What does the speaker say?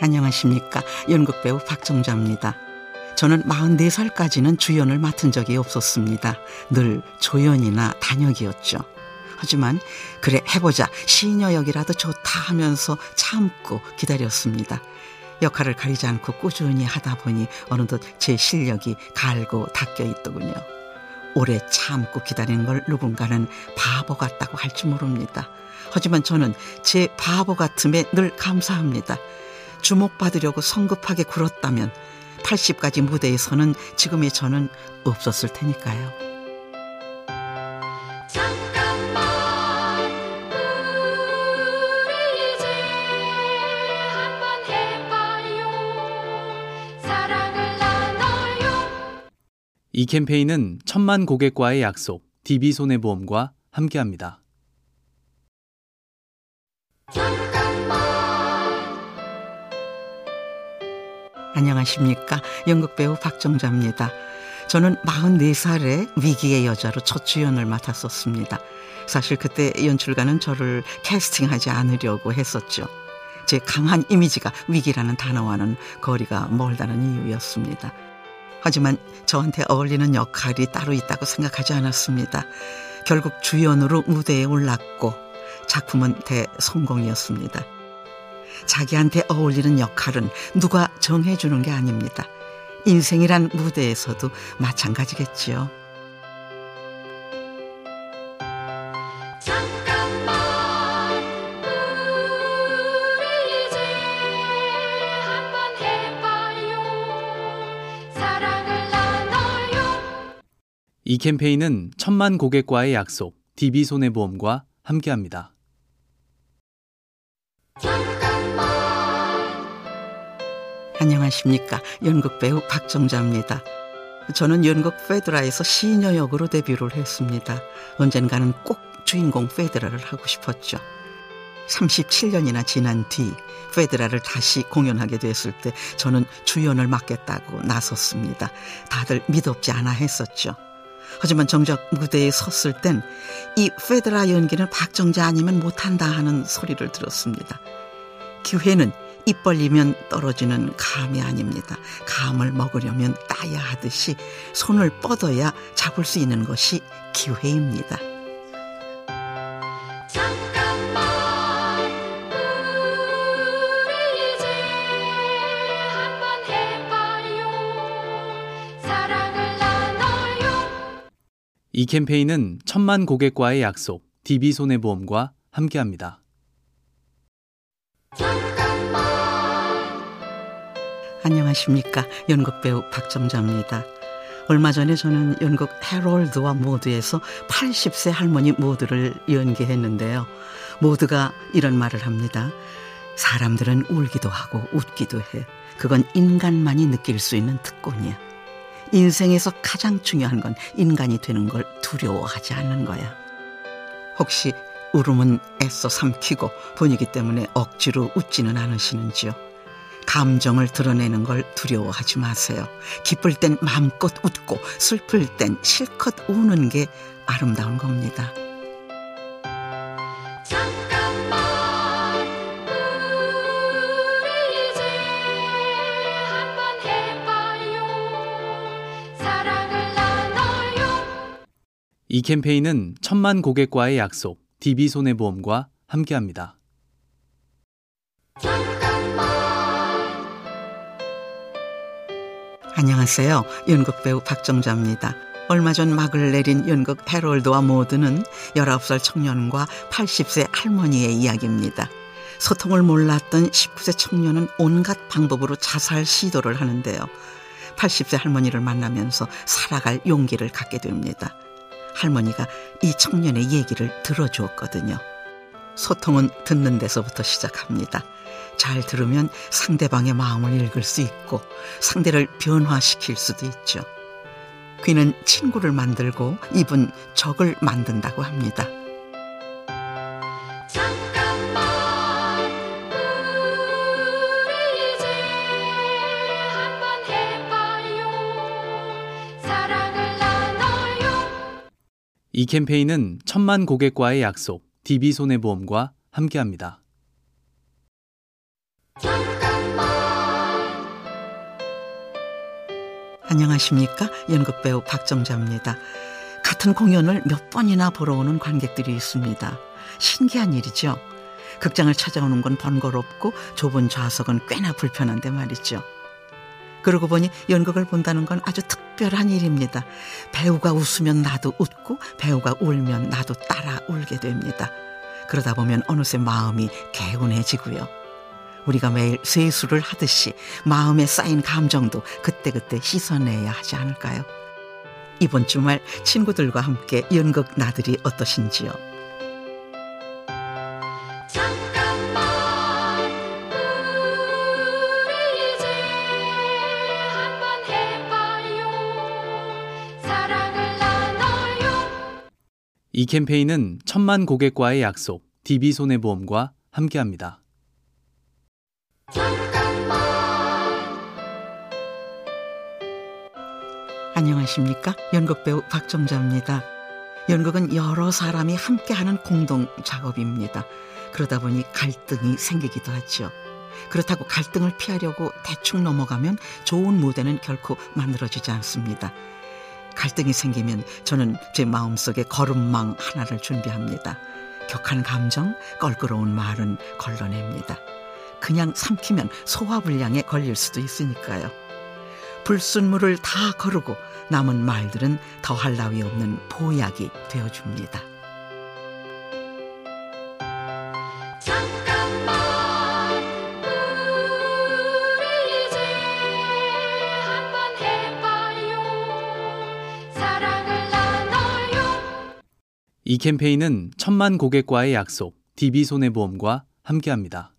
안녕하십니까. 연극배우 박정자입니다. 저는 44살까지는 주연을 맡은 적이 없었습니다. 늘 조연이나 단역이었죠. 하지만 그래 해보자 시녀 역이라도 좋다 하면서 참고 기다렸습니다. 역할을 가리지 않고 꾸준히 하다 보니 어느덧 제 실력이 갈고 닦여 있더군요. 오래 참고 기다리는 걸 누군가는 바보 같다고 할지 모릅니다. 하지만 저는 제 바보 같음에 늘 감사합니다. 주목받으려고 성급하게 굴었다면 80까지 무대에 서는 지금의 저는 없었을 테니까요. 잠깐만 우리 이제 한번 해봐요 사랑을 나눠요 이 캠페인은 천만 고객과의 약속, DB손해보험과 함께합니다. 안녕하십니까. 연극 배우 박정자입니다. 저는 44살에 위기의 여자로 첫 주연을 맡았었습니다. 사실 그때 연출가는 저를 캐스팅하지 않으려고 했었죠. 제 강한 이미지가 위기라는 단어와는 거리가 멀다는 이유였습니다. 하지만 저한테 어울리는 역할이 따로 있다고 생각하지 않았습니다. 결국 주연으로 무대에 올랐고 작품은 대성공이었습니다. 자기한테 어울리는 역할은 누가 정해주는 게 아닙니다. 인생이란 무대에서도 마찬가지겠지요. 잠깐만 우리 이제 한번 해봐요 사랑을 나눠요 이 캠페인은 천만 고객과의 약속, DB손해보험과 함께합니다. 안녕하십니까. 연극 배우 박정자입니다. 저는 연극 페드라에서 시녀 역으로 데뷔를 했습니다. 언젠가는 꼭 주인공 페드라를 하고 싶었죠. 37년이나 지난 뒤 페드라를 다시 공연하게 됐을 때 저는 주연을 맡겠다고 나섰습니다. 다들 믿었지 않아 했었죠. 하지만 정작 무대에 섰을 땐 이 페드라 연기는 박정자 아니면 못한다 하는 소리를 들었습니다. 기회는 입 벌리면 떨어지는 감이 아닙니다. 감을 먹으려면 따야 하듯이 손을 뻗어야 잡을 수 있는 것이 기회입니다. 이 캠페인은 천만 고객과의 약속, DB손해보험과 함께합니다. 안녕하십니까. 연극배우 박정자입니다. 얼마 전에 저는 연극 해롤드와 모드에서 80세 할머니 모드를 연기했는데요. 모두가 이런 말을 합니다. 사람들은 울기도 하고 웃기도 해. 그건 인간만이 느낄 수 있는 특권이야. 인생에서 가장 중요한 건 인간이 되는 걸 두려워하지 않는 거야. 혹시 울음은 애써 삼키고 분위기 때문에 억지로 웃지는 않으시는지요? 감정을 드러내는 걸 두려워하지 마세요. 기쁠 땐 마음껏 웃고 슬플 땐 실컷 우는 게 아름다운 겁니다. 잠깐만 우리 이제 한번 해봐요 사랑을 나눠요 이 캠페인은 천만 고객과의 약속, DB손해보험과 함께합니다. 안녕하세요. 연극 배우 박정자입니다. 얼마 전 막을 내린 연극 해롤드와 모드는 19살 청년과 80세 할머니의 이야기입니다. 소통을 몰랐던 19세 청년은 온갖 방법으로 자살 시도를 하는데요. 80세 할머니를 만나면서 살아갈 용기를 갖게 됩니다. 할머니가 이 청년의 얘기를 들어주었거든요. 소통은 듣는 데서부터 시작합니다. 잘 들으면 상대방의 마음을 읽을 수 있고 상대를 변화시킬 수도 있죠. 귀는 친구를 만들고 입은 적을 만든다고 합니다. 잠깐만 우리 이제 한번 해봐요 사랑을 나눠요 이 캠페인은 천만 고객과의 약속, DB손해보험과 함께합니다. 안녕하십니까? 연극배우 박정자입니다. 같은 공연을 몇 번이나 보러 오는 관객들이 있습니다. 신기한 일이죠. 극장을 찾아오는 건 번거롭고 좁은 좌석은 꽤나 불편한데 말이죠. 그러고 보니 연극을 본다는 건 아주 특별한 일입니다. 배우가 웃으면 나도 웃고 배우가 울면 나도 따라 울게 됩니다. 그러다 보면 어느새 마음이 개운해지고요. 우리가 매일 세수를 하듯이 마음에 쌓인 감정도 그때그때 씻어내야 하지 않을까요? 이번 주말 친구들과 함께 연극 나들이 어떠신지요? 잠깐만 우리 이제 한번 해봐요 사랑을 나눠요 이 캠페인은 천만 고객과의 약속, DB손해보험과 함께합니다. 잠깐만 안녕하십니까? 연극 배우 박정자입니다. 연극은 여러 사람이 함께하는 공동 작업입니다. 그러다 보니 갈등이 생기기도 하죠. 그렇다고 갈등을 피하려고 대충 넘어가면 좋은 무대는 결코 만들어지지 않습니다. 갈등이 생기면 저는 제 마음속에 걸음망 하나를 준비합니다. 격한 감정, 껄끄러운 말은 걸러냅니다. 그냥 삼키면 소화불량에 걸릴 수도 있으니까요. 불순물을 다 거르고 남은 말들은 더할 나위 없는 보약이 되어줍니다. 잠깐만 우리 이제 한번 해봐요 사랑을 나눠요 이 캠페인은 천만 고객과의 약속, DB손해보험과 함께합니다.